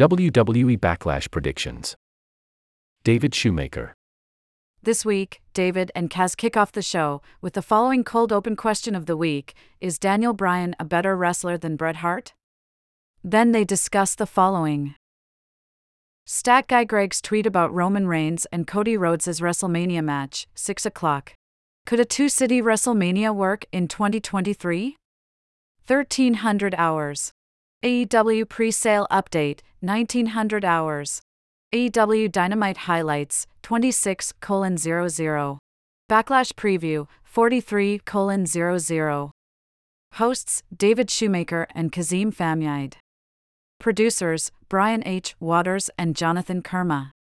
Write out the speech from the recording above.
WWE Backlash predictions. David Shoemaker. This week, David and Kaz kick off the show with the following cold open question of the week Is Daniel Bryan a better wrestler than Bret Hart? Then they discuss the following Stat Guy Greg's tweet about Roman Reigns and Cody Rhodes' WrestleMania match, 6 o'clock. Could a two city WrestleMania work in 2023? 1300 hours. AEW pre sale update, 1900 hours. AEW Dynamite highlights, 26 colon 00. Backlash preview, 43 colon 00. Hosts, David Shoemaker and Kazeem Famuyide. Producers, Brian H. Waters and Jonathan Kerma.